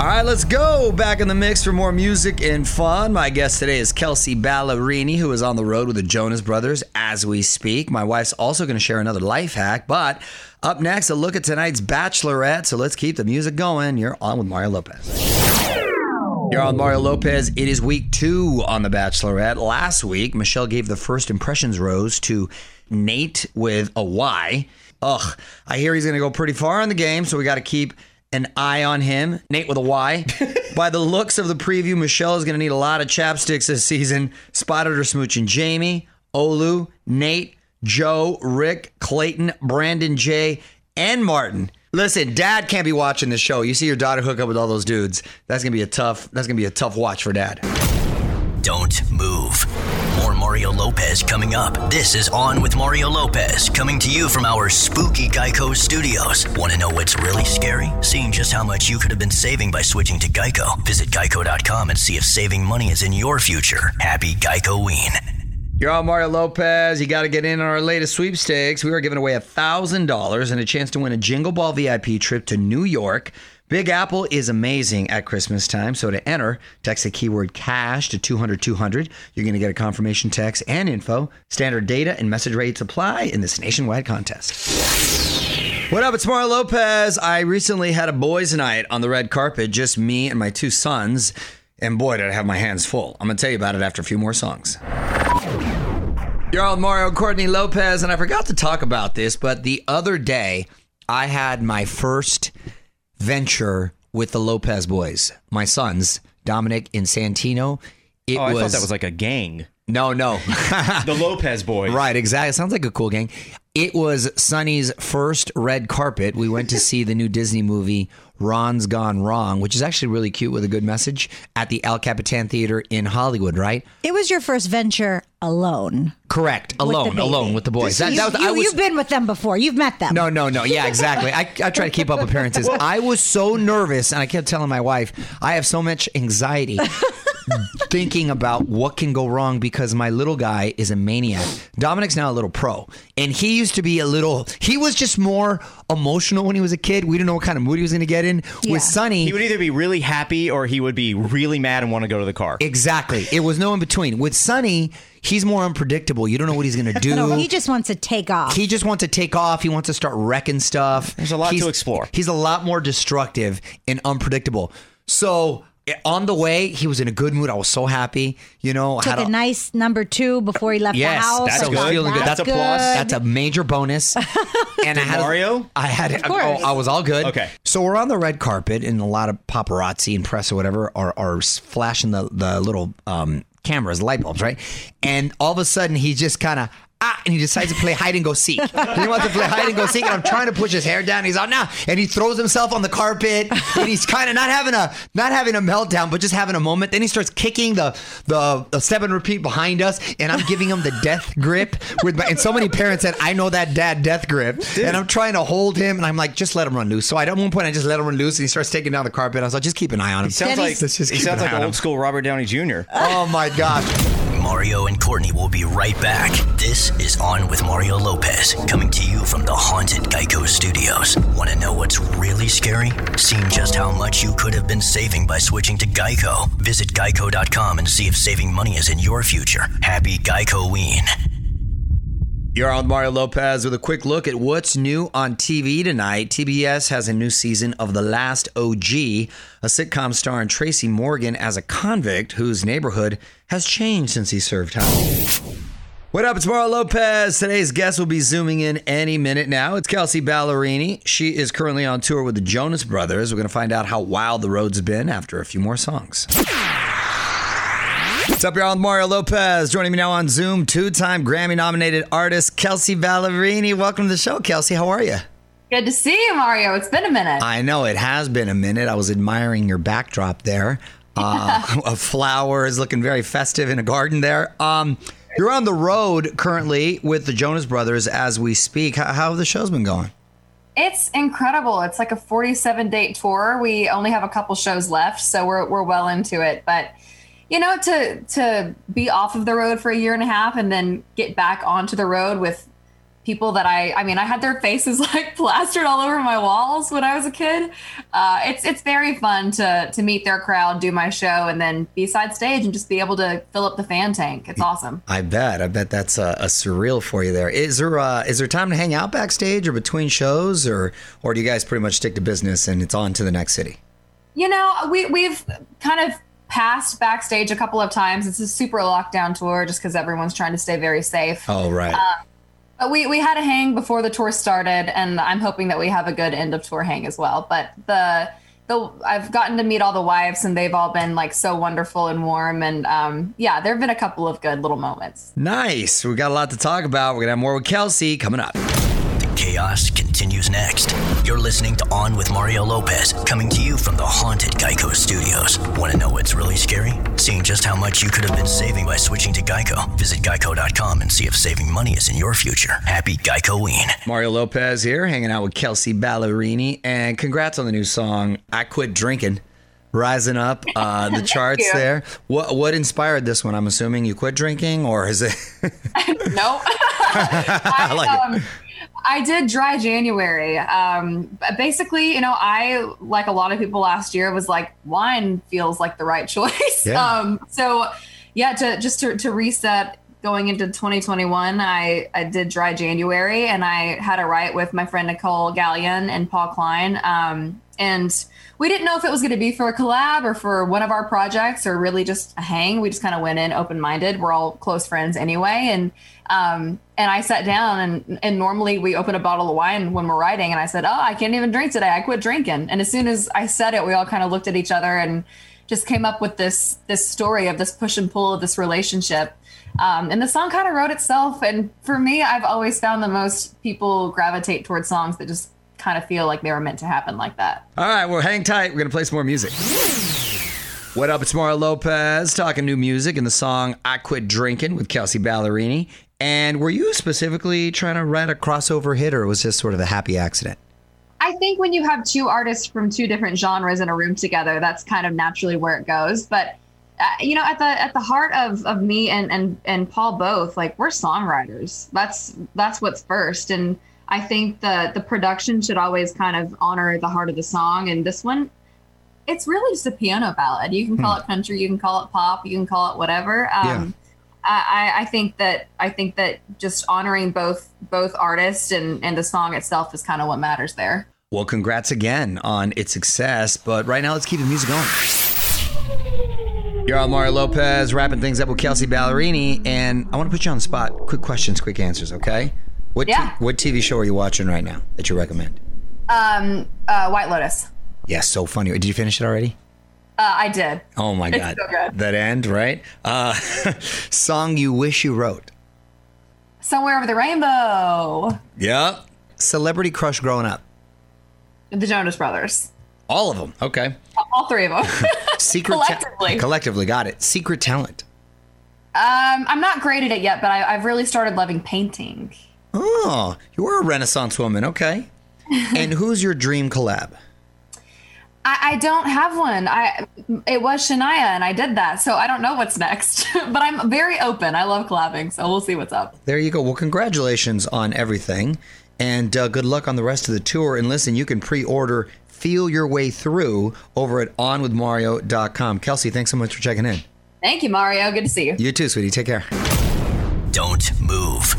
All right, let's go. Back in the mix for more music and fun. My guest today is Kelsea Ballerini, who is on the road with the Jonas Brothers as we speak. My wife's also going to share another life hack. But up next, a look at tonight's Bachelorette. So let's keep the music going. You're on with Mario Lopez. You're on Mario Lopez. It is week two on The Bachelorette. Last week, Michelle gave the first impressions rose to Nate with a Y. Ugh, I hear he's going to go pretty far in the game, so we got to keep an eye on him. Nate with a Y. By the looks of the preview, Michelle is going to need a lot of chapsticks this season. Spotted her smooching Jamie, Olu, Nate, Joe, Rick, Clayton, Brandon J, and Martin. Listen, dad can't be watching this show. You see your daughter hook up with all those dudes. That's gonna be a tough that's gonna be a tough watch for dad. Don't move. More Mario Lopez coming up. This is On with Mario Lopez, coming to you from our spooky Geico studios. Want to know what's really scary? Seeing just how much you could have been saving by switching to Geico. Visit geico.com and see if saving money is in your future. Happy Geico Ween. You're on Mario Lopez. You got to get in on our latest sweepstakes. We are giving away $1,000 and a chance to win a Jingle Ball VIP trip to New York. Big Apple is amazing at Christmas time. So to enter, text the keyword cash to 200 200. You're going to get a confirmation text and info. Standard data and message rates apply in this nationwide contest. What up? It's Mario Lopez. I recently had a boys' night on the red carpet, just me and my two sons. And boy, did I have my hands full. I'm going to tell you about it after a few more songs. You're all Mario Courtney Lopez, and I forgot to talk about this, but the other day I had my first venture with the Lopez boys, my sons, Dominic and Santino. It Oh, I was, thought that was like a gang. no, no. The Lopez boys. Right, exactly. Sounds like a cool gang. It was Sonny's first red carpet. We went to see the new Disney movie Ron's Gone Wrong, which is actually really cute with a good message at the El Capitan Theater in Hollywood, right? It was your first venture alone. Correct. Alone, baby. alone with the boys. That, you, that was, I you, was, you've been with them before. You've met them. No, no, no. Yeah, exactly. I, I try to keep up appearances. I was so nervous, and I kept telling my wife, I have so much anxiety thinking about what can go wrong because my little guy is a maniac. Dominic's now a little pro, and he used to be a little, he was just more emotional when he was a kid. We didn't know what kind of mood he was going to get in. Yeah. With Sonny, He would either be really happy or he would be really mad and want to go to the car. exactly. It was no in between. With Sonny, he's more unpredictable. You don't know what he's going to do. No, he just wants to take off. He just wants to take off. He wants to start wrecking stuff. There's a lot to explore. He's a lot more destructive and unpredictable. So on the way, he was in a good mood. I was so happy. You know, Took had a nice number two before he left Yes, the house. that's I good. thought Feeling good. That's a plus. That's a major bonus. And I had Mario? I had it. course. Oh, I was all good. Okay. So we're on the red carpet, and a lot of paparazzi and press or whatever are, are flashing the the little um, cameras, light bulbs, right? And all of a sudden, he just kind of. Ah, and he decides to play hide and go seek. he wants to play hide and go seek, and I'm trying to push his hair down. He's out now, and he throws himself on the carpet, and he's kind of not having a not having a meltdown, but just having a moment. Then he starts kicking the the, the step and repeat behind us, and I'm giving him the death grip with my. And so many parents said, "I know that dad death grip," and I'm trying to hold him, and I'm like, "Just let him run loose." So I, at one point, I just let him run loose, and he starts taking down the carpet. I was like, "Just keep an eye on him." He sounds Then like just he sounds an like eye on him. old school Robert Downey Jr. Oh my gosh. Mario and Courtney will be right back. This is On with Mario Lopez, coming to you from the haunted Geico Studios. Want to know what's really scary? Seeing just how much you could have been saving by switching to Geico. Visit geico.com and see if saving money is in your future. Happy Geico Ween. You're on Mario Lopez with a quick look at what's new on TV tonight. TBS has a new season of The Last OG, a sitcom starring Tracy Morgan as a convict whose neighborhood has changed since he served time. What up? It's Mario Lopez. Today's guest will be zooming in any minute now. It's Kelsea Ballerini. She is currently on tour with the Jonas Brothers. We're going to find out how wild the road's been after a few more songs. What's up, y'all? Mario Lopez. Joining me now on Zoom, two time Grammy nominated artist Kelsea Ballerini. Welcome to the show, Kelsea. How are you? Good to see you, Mario. It's been a minute. I know it has been a minute. I was admiring your backdrop there. Uh, flower is looking very festive in a garden there. Um, you're on the road currently with the Jonas Brothers as we speak. How, how have the shows been going? It's incredible. It's like a 47 date tour. We only have a couple shows left, so we're we're well into it. But you know, to to be off of the road for a year and a half and then get back onto the road with people that I I mean I had their faces like plastered all over my walls when I was a kid. Uh, it's it's very fun to to meet their crowd, do my show, and then be side stage and just be able to fill up the fan tank. It's awesome. I bet. I bet that's a, a surreal for you there. Is there uh, is there time to hang out backstage or between shows, or or do you guys pretty much stick to business and it's on to the next city? You know, we we've kind of passed backstage a couple of times. It's a super lockdown tour just because everyone's trying to stay very safe. Oh right. Uh, but we, we had a hang before the tour started, and I'm hoping that we have a good end of tour hang as well. But the the I've gotten to meet all the wives, and they've all been like so wonderful and warm. And um, yeah, there have been a couple of good little moments. Nice. We got a lot to talk about. We're gonna have more with Kelsea coming up. The chaos continues next. You're listening to On with Mario Lopez, coming to you from the haunted Geico Studios. Want to know what's really scary? Seeing just how much you could have been saving by switching to Geico. Visit geico.com and see if saving money is in your future. Happy Geico-ween. Mario Lopez here, hanging out with Kelsea Ballerini, and congrats on the new song "I Quit Drinking." Rising up uh, the charts you. there. What what inspired this one? I'm assuming you quit drinking, or is it? No. I, like it. I did dry January. Um, basically, you know, I like a lot of people last year was like wine feels like the right choice. Yeah. Um, so yeah, to just to, to reset going into 2021, I, I did dry January and I had a write with my friend Nicole Galyon and Paul Klein. Um, and we didn't know if it was going to be for a collab or for one of our projects or really just a hang. We just kind of went in open minded. We're all close friends anyway. And um, and I sat down and and normally we open a bottle of wine when we're writing. And I said, Oh, I can't even drink today. I quit drinking. And as soon as I said it, we all kind of looked at each other and just came up with this this story of this push and pull of this relationship. Um, and the song kind of wrote itself. And for me, I've always found the most people gravitate towards songs that just kind of feel like they were meant to happen like that. All right, well, hang tight. We're gonna play some more music. What up? It's Mario Lopez talking new music in the song "I Quit Drinking" with Kelsea Ballerini. And were you specifically trying to write a crossover hit, or was this sort of a happy accident? I think when you have two artists from two different genres in a room together, that's kind of naturally where it goes. But uh, you know, at the at the heart of of me and and and Paul both, like we're songwriters. That's that's what's first. And I think the the production should always kind of honor the heart of the song. And this one, it's really just a piano ballad. You can call it country, you can call it pop, you can call it whatever. Um, I, I think that I think that just honoring both both artists and and the song itself is kind of what matters there. Well, congrats again on its success. But right now, let's keep the music going. You're on Mario Lopez, wrapping things up with Kelsea Ballerini, and I want to put you on the spot. Quick questions, quick answers, okay? What Yeah. what TV show are you watching right now that you recommend? Um, uh, White Lotus. Yes, so funny. Did you finish it already? Uh, I did. Oh my It's god, so that end, right? Uh, song you wish you wrote. Somewhere over the rainbow. Yep. Celebrity crush growing up. The Jonas Brothers. All of them. Okay. All three of them. Secret ta- Collectively. collectively, got it. Secret talent. um, I'm not great at it yet, but I, I've really started loving painting. Oh, you were a Renaissance woman. Okay. and who's your dream collab? I, I don't have one. I it was Shania, and I did that, so I don't know what's next. but I'm very open. I love collabing, so we'll see what's up. There you go. Well, congratulations on everything, and uh, good luck on the rest of the tour. And listen, you can pre-order "Feel Your Way Through" over at onwithmario.com. Kelsea, thanks so much for checking in. Thank you, Mario. Good to see you. You too, sweetie. Take care. Don't move.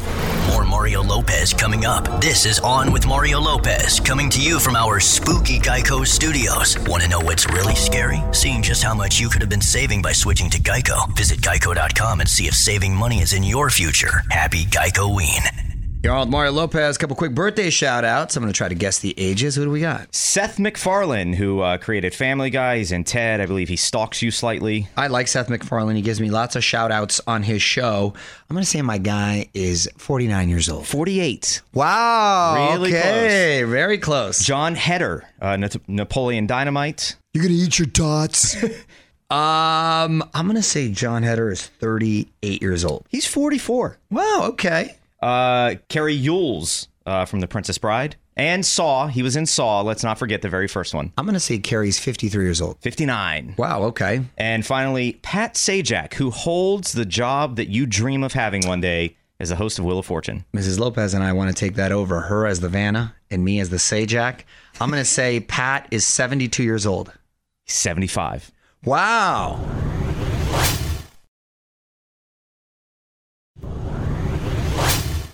More Mario Lopez coming up. This is On with Mario Lopez, coming to you from our spooky Geico studios. Want to know what's really scary? Seeing just how much you could have been saving by switching to Geico. Visit geico.com and see if saving money is in your future. Happy Geico-ween. You're on with Mario Lopez. A couple quick birthday shout outs. I'm going to try to guess the ages. Who do we got? Seth MacFarlane, who uh, created Family Guy, he's in Ted. I believe he stalks you slightly. I like Seth MacFarlane. He gives me lots of shout outs on his show. I'm going to say my guy is 49 years old. 48. Wow. Really okay. Very close. Jon Heder, uh, Nat- Napoleon Dynamite. You're going to eat your dots. um, I'm going to say Jon Heder is 38 years old. He's 44. Wow. Okay. Uh, Cary Elwes uh, from The Princess Bride. And Saw. He was in Saw. Let's not forget the very first one. I'm going to say Cary's 53 years old. 59. Wow. Okay. And finally, Pat Sajak, who holds the job that you dream of having one day, as the host of Wheel of Fortune. Mrs. Lopez and I want to take that over. Her as the Vanna and me as the Sajak. I'm going to say Pat is 72 years old. 75. Wow.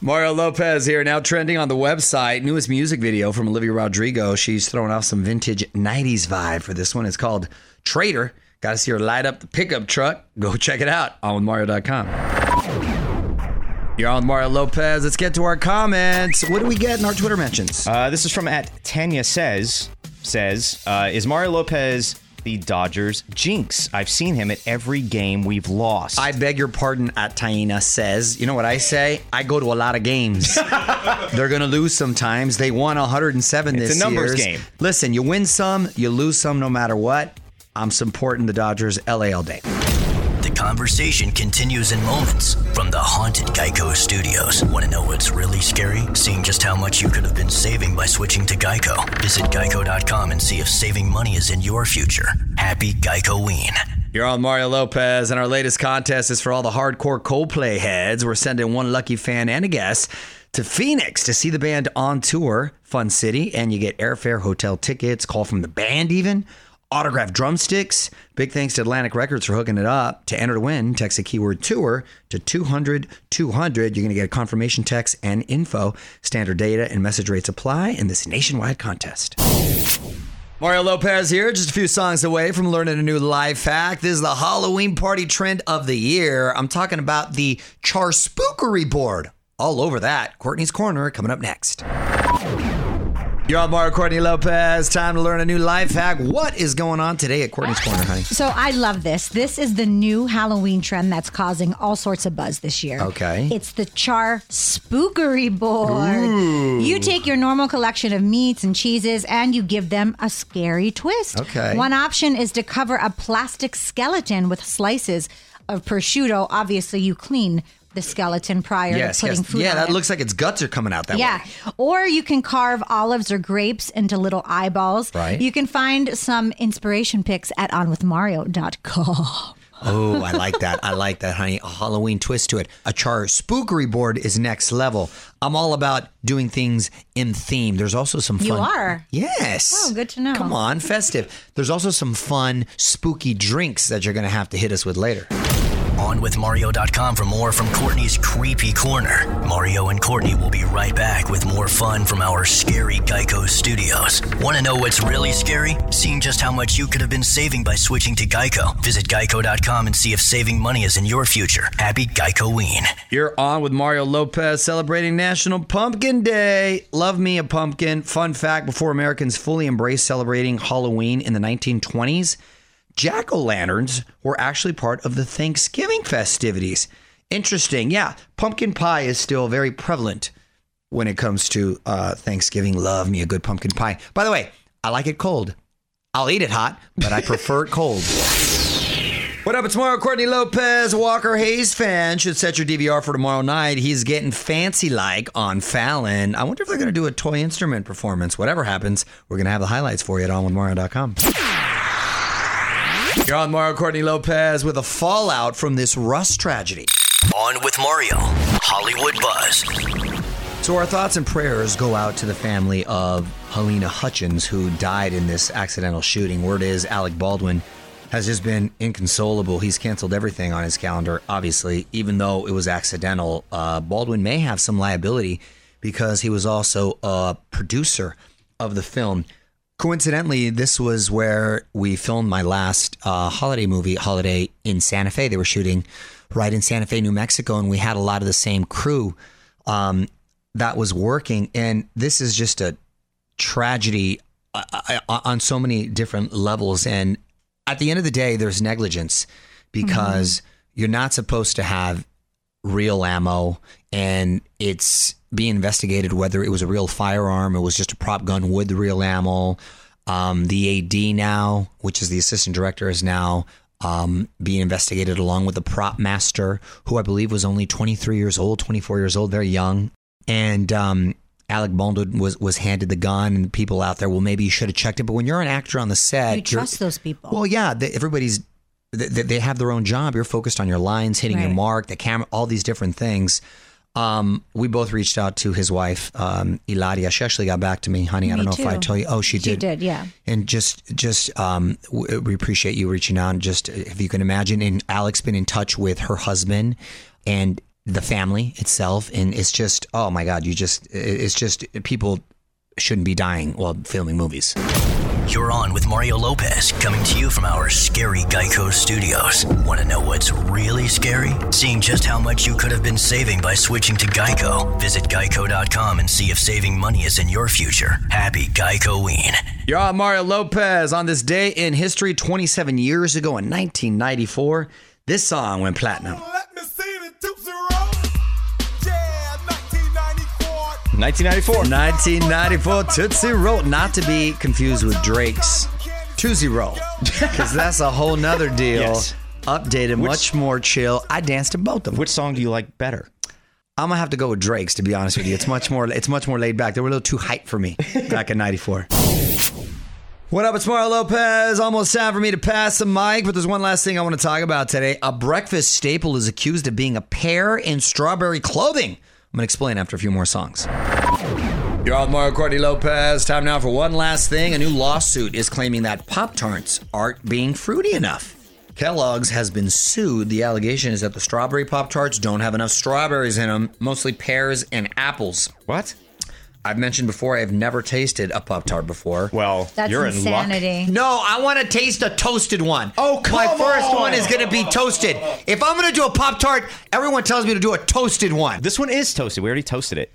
Mario Lopez here, now trending on the website. Newest music video from Olivia Rodrigo. She's throwing off some vintage 90s vibe for this one. It's called Traitor. Got to see her light up the pickup truck. Go check it out on Mario.com. You're on with Mario Lopez. Let's get to our comments. What do we get in our Twitter mentions? Uh, this is from at Tanya says says uh, is Mario Lopez the Dodgers jinx? I've seen him at every game we've lost. I beg your pardon, at Taina says. You know what I say? I go to a lot of games. They're going to lose sometimes. They won 107 It's this a numbers year. game. Listen, you win some, you lose some no matter what. I'm supporting the Dodgers LA all day. Conversation continues in moments from the haunted Geico Studios. Want to know what's really scary? Seeing just how much you could have been saving by switching to Geico. Visit geico.com and see if saving money is in your future. Happy Geico-ween. You're on Mario Lopez, and our latest contest is for all the hardcore Coldplay heads. We're sending one lucky fan and a guest to Phoenix to see the band on tour, Fun City, and you get airfare, hotel tickets, call from the band even, autographed drumsticks. Big thanks to Atlantic Records for hooking it up. To enter to win, text the keyword tour to 200 200. You're going to get a confirmation text and info. Standard data and message rates apply in this nationwide contest. Mario Lopez here, just a few songs away from learning a new life hack. This is the Halloween party trend of the year. I'm talking about the Char Spookery board. All over that. Courtney's Corner coming up next. You're on Mario Courtney Lopez. Time to learn a new life hack. What is going on today at Courtney's Corner, honey? So I love this. This is the new Halloween trend that's causing all sorts of buzz this year. Okay. It's the Char Spookery Board. You take your normal collection of meats and cheeses and you give them a scary twist. Okay. One option is to cover a plastic skeleton with slices of prosciutto. Obviously, you clean the skeleton prior Yes, to putting yes. food Yeah, that it. looks like its guts are coming out that Yeah. way. Yeah, or you can carve olives or grapes into little eyeballs. Right. You can find some inspiration pics at onwithmario.com. Oh, I like that. I like that, honey. A Halloween twist to it. A char spookery board is next level. I'm all about doing things in theme. There's also some fun. You are? Yes. Oh, good to know. Come on, festive. There's also some fun, spooky drinks that you're going to have to hit us with later. OnWithMario.com for more from Courtney's Creepy Corner. Mario and Courtney will be right back with more fun from our scary Geico studios. Want to know what's really scary? Seeing just how much you could have been saving by switching to Geico. Visit Geico.com and see if saving money is in your future. Happy Geico-ween. You're on with Mario Lopez celebrating National Pumpkin Day. Love me a pumpkin. Fun fact before Americans fully embraced celebrating Halloween in the 1920s, jack o' lanterns were actually part of the Thanksgiving festivities. Interesting. Yeah, pumpkin pie is still very prevalent when it comes to uh, Thanksgiving. Love me a good pumpkin pie. By the way, I like it cold. I'll eat it hot, but I prefer it cold. What up? It's Mario Courtney Lopez, Walker Hayes fan. Should set your DVR for tomorrow night. He's getting fancy like on Fallon. I wonder if they're going to do a toy instrument performance. Whatever happens, we're going to have the highlights for you at onwithmario.com. You're on Mario Courtney Lopez with a fallout from this Rust tragedy. On with Mario. Hollywood Buzz. So our thoughts and prayers go out to the family of Halyna Hutchins, who died in this accidental shooting. Word is Alec Baldwin has just been inconsolable. He's canceled everything on his calendar, obviously, even though it was accidental. Uh, Baldwin may have some liability because he was also a producer of the film. Coincidentally, this was where we filmed my last uh, holiday movie, Holiday in Santa Fe. They were shooting right in Santa Fe, New Mexico, and we had a lot of the same crew um, that was working. And this is just a tragedy uh, uh, on so many different levels. And at the end of the day, there's negligence because you're not supposed to have real ammo and it's being investigated whether it was a real firearm, it was just a prop gun with the real ammo. Um, the AD now, which is the assistant director, is now um, being investigated along with the prop master, who I believe was only 23 years old, 24 years old, very young. And um, Alec Baldwin was was handed the gun, and people out there, well, maybe you should have checked it. But when you're an actor on the set, You trust those people. well, yeah, they, everybody's they, they have their own job. You're focused on your lines, hitting your mark, the camera, all these different things. Um, we both reached out to his wife, um, Ilaria. She actually got back to me, honey. I don't know if I too. told you. Oh, she did. She did, yeah. And just, just, um, we appreciate you reaching out. And just, if you can imagine, and Alex been in touch with her husband and the family itself, and it's just, oh my God, you just, it's just people shouldn't be dying while filming movies. You're on with Mario Lopez, coming to you from our scary Geico studios. Want to know what's really scary? Seeing just how much you could have been saving by switching to Geico. Visit geico.com and see if saving money is in your future. Happy Geico-ween. You're on Mario Lopez on this day in history 27 years ago in 1994. This song went platinum. 1994. 1994. 1994 Tootsie Roll, not to be confused with Drake's Tootsie Roll, because that's a whole nother deal. Yes. Updated, much more chill. I danced to both of them. Which song do you like better? I'm gonna have to go with Drake's to be honest with you. It's much more. It's much more laid back. They were a little too hype for me back in '94. What up, it's Mario Lopez. Almost time for me to pass the mic, but there's one last thing I want to talk about today. A breakfast staple is accused of being a pear in strawberry clothing. I'm going to explain after a few more songs. You're on Mario Courtney Lopez. Time now for one last thing. A new lawsuit is claiming that Pop Tarts aren't being fruity enough. Kellogg's has been sued. The allegation is that the strawberry Pop Tarts don't have enough strawberries in them, mostly pears and apples. What? I've mentioned before, I've never tasted a Pop Tart before. Well, That's you're in luck. insanity. No, I want to taste a toasted one. Oh, come My first on. one is going to be toasted. If I'm going to do a Pop Tart, everyone tells me to do a toasted one. This one is toasted. We already toasted it.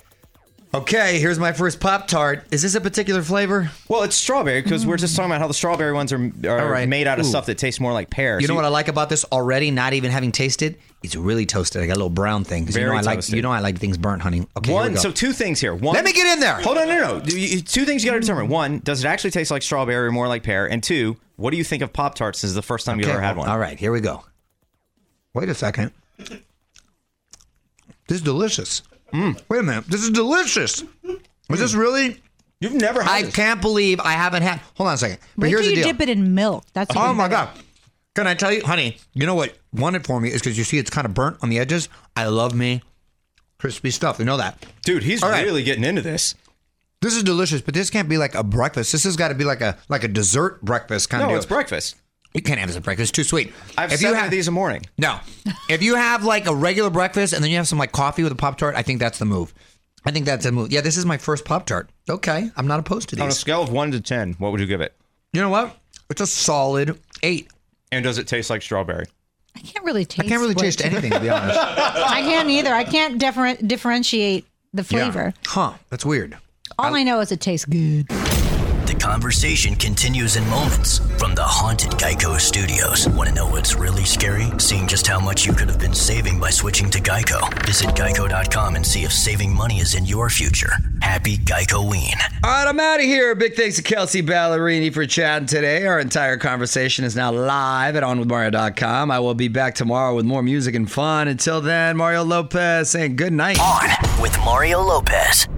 Okay, here's my first Pop Tart. Is this a particular flavor? Well, it's strawberry because we're just talking about how the strawberry ones are, are right. made out of Ooh. stuff that tastes more like pear. You So know what I like about this already, not even having tasted? It's really toasted. I got a little brown thing. 'cause you Very know I like toasted. you know I like things burnt, honey. Okay, One, so two things here. One, Let me get in there. Hold on, no, no. You- you- Two things you got to determine. Mm. One, does it actually taste like strawberry or more like pear? And two, what do you think of Pop Tarts? This is the first time you've Okay, ever had one. All right, here we go. Wait a second. This is delicious. Mm. Wait a minute. This is delicious. Is this really? You've never had I this. can't believe I haven't had. Hold on a second. But Wait here's till the you deal. dip it in milk. That's Oh even my better. god! Can I tell you, honey? You know what won it for me is because you see it's kind of burnt on the edges. I love me crispy stuff. You know that. Dude, he's All right. really getting into this. This is delicious, but this can't be like a breakfast. This has got to be like a like a dessert breakfast kind of No, of. it's breakfast. You can't have this at breakfast. It's too sweet. I've if seven you have of these a morning. No. if you have like a regular breakfast and then you have some like coffee with a Pop Tart, I think that's the move. I think that's a move. Yeah, this is my first Pop Tart. Okay. I'm not opposed to these. On a scale of one to ten, what would you give it? You know what? It's a solid eight. And does it taste like strawberry? I can't really taste. I can't really what- taste anything, to be honest. I can't either. I can't differ- differentiate the flavor. Huh. That's weird. All I know is it tastes good. Conversation continues in moments from the haunted Geico studios. Want to know what's really scary? Seeing just how much you could have been saving by switching to Geico. Visit geico.com and see if saving money is in your future. Happy Geico-ween. All right, I'm out of here. Big thanks to Kelsea Ballerini for chatting today. Our entire conversation is now live at onwithmario.com. I will be back tomorrow with more music and fun. Until then, Mario Lopez saying good night. On with Mario Lopez.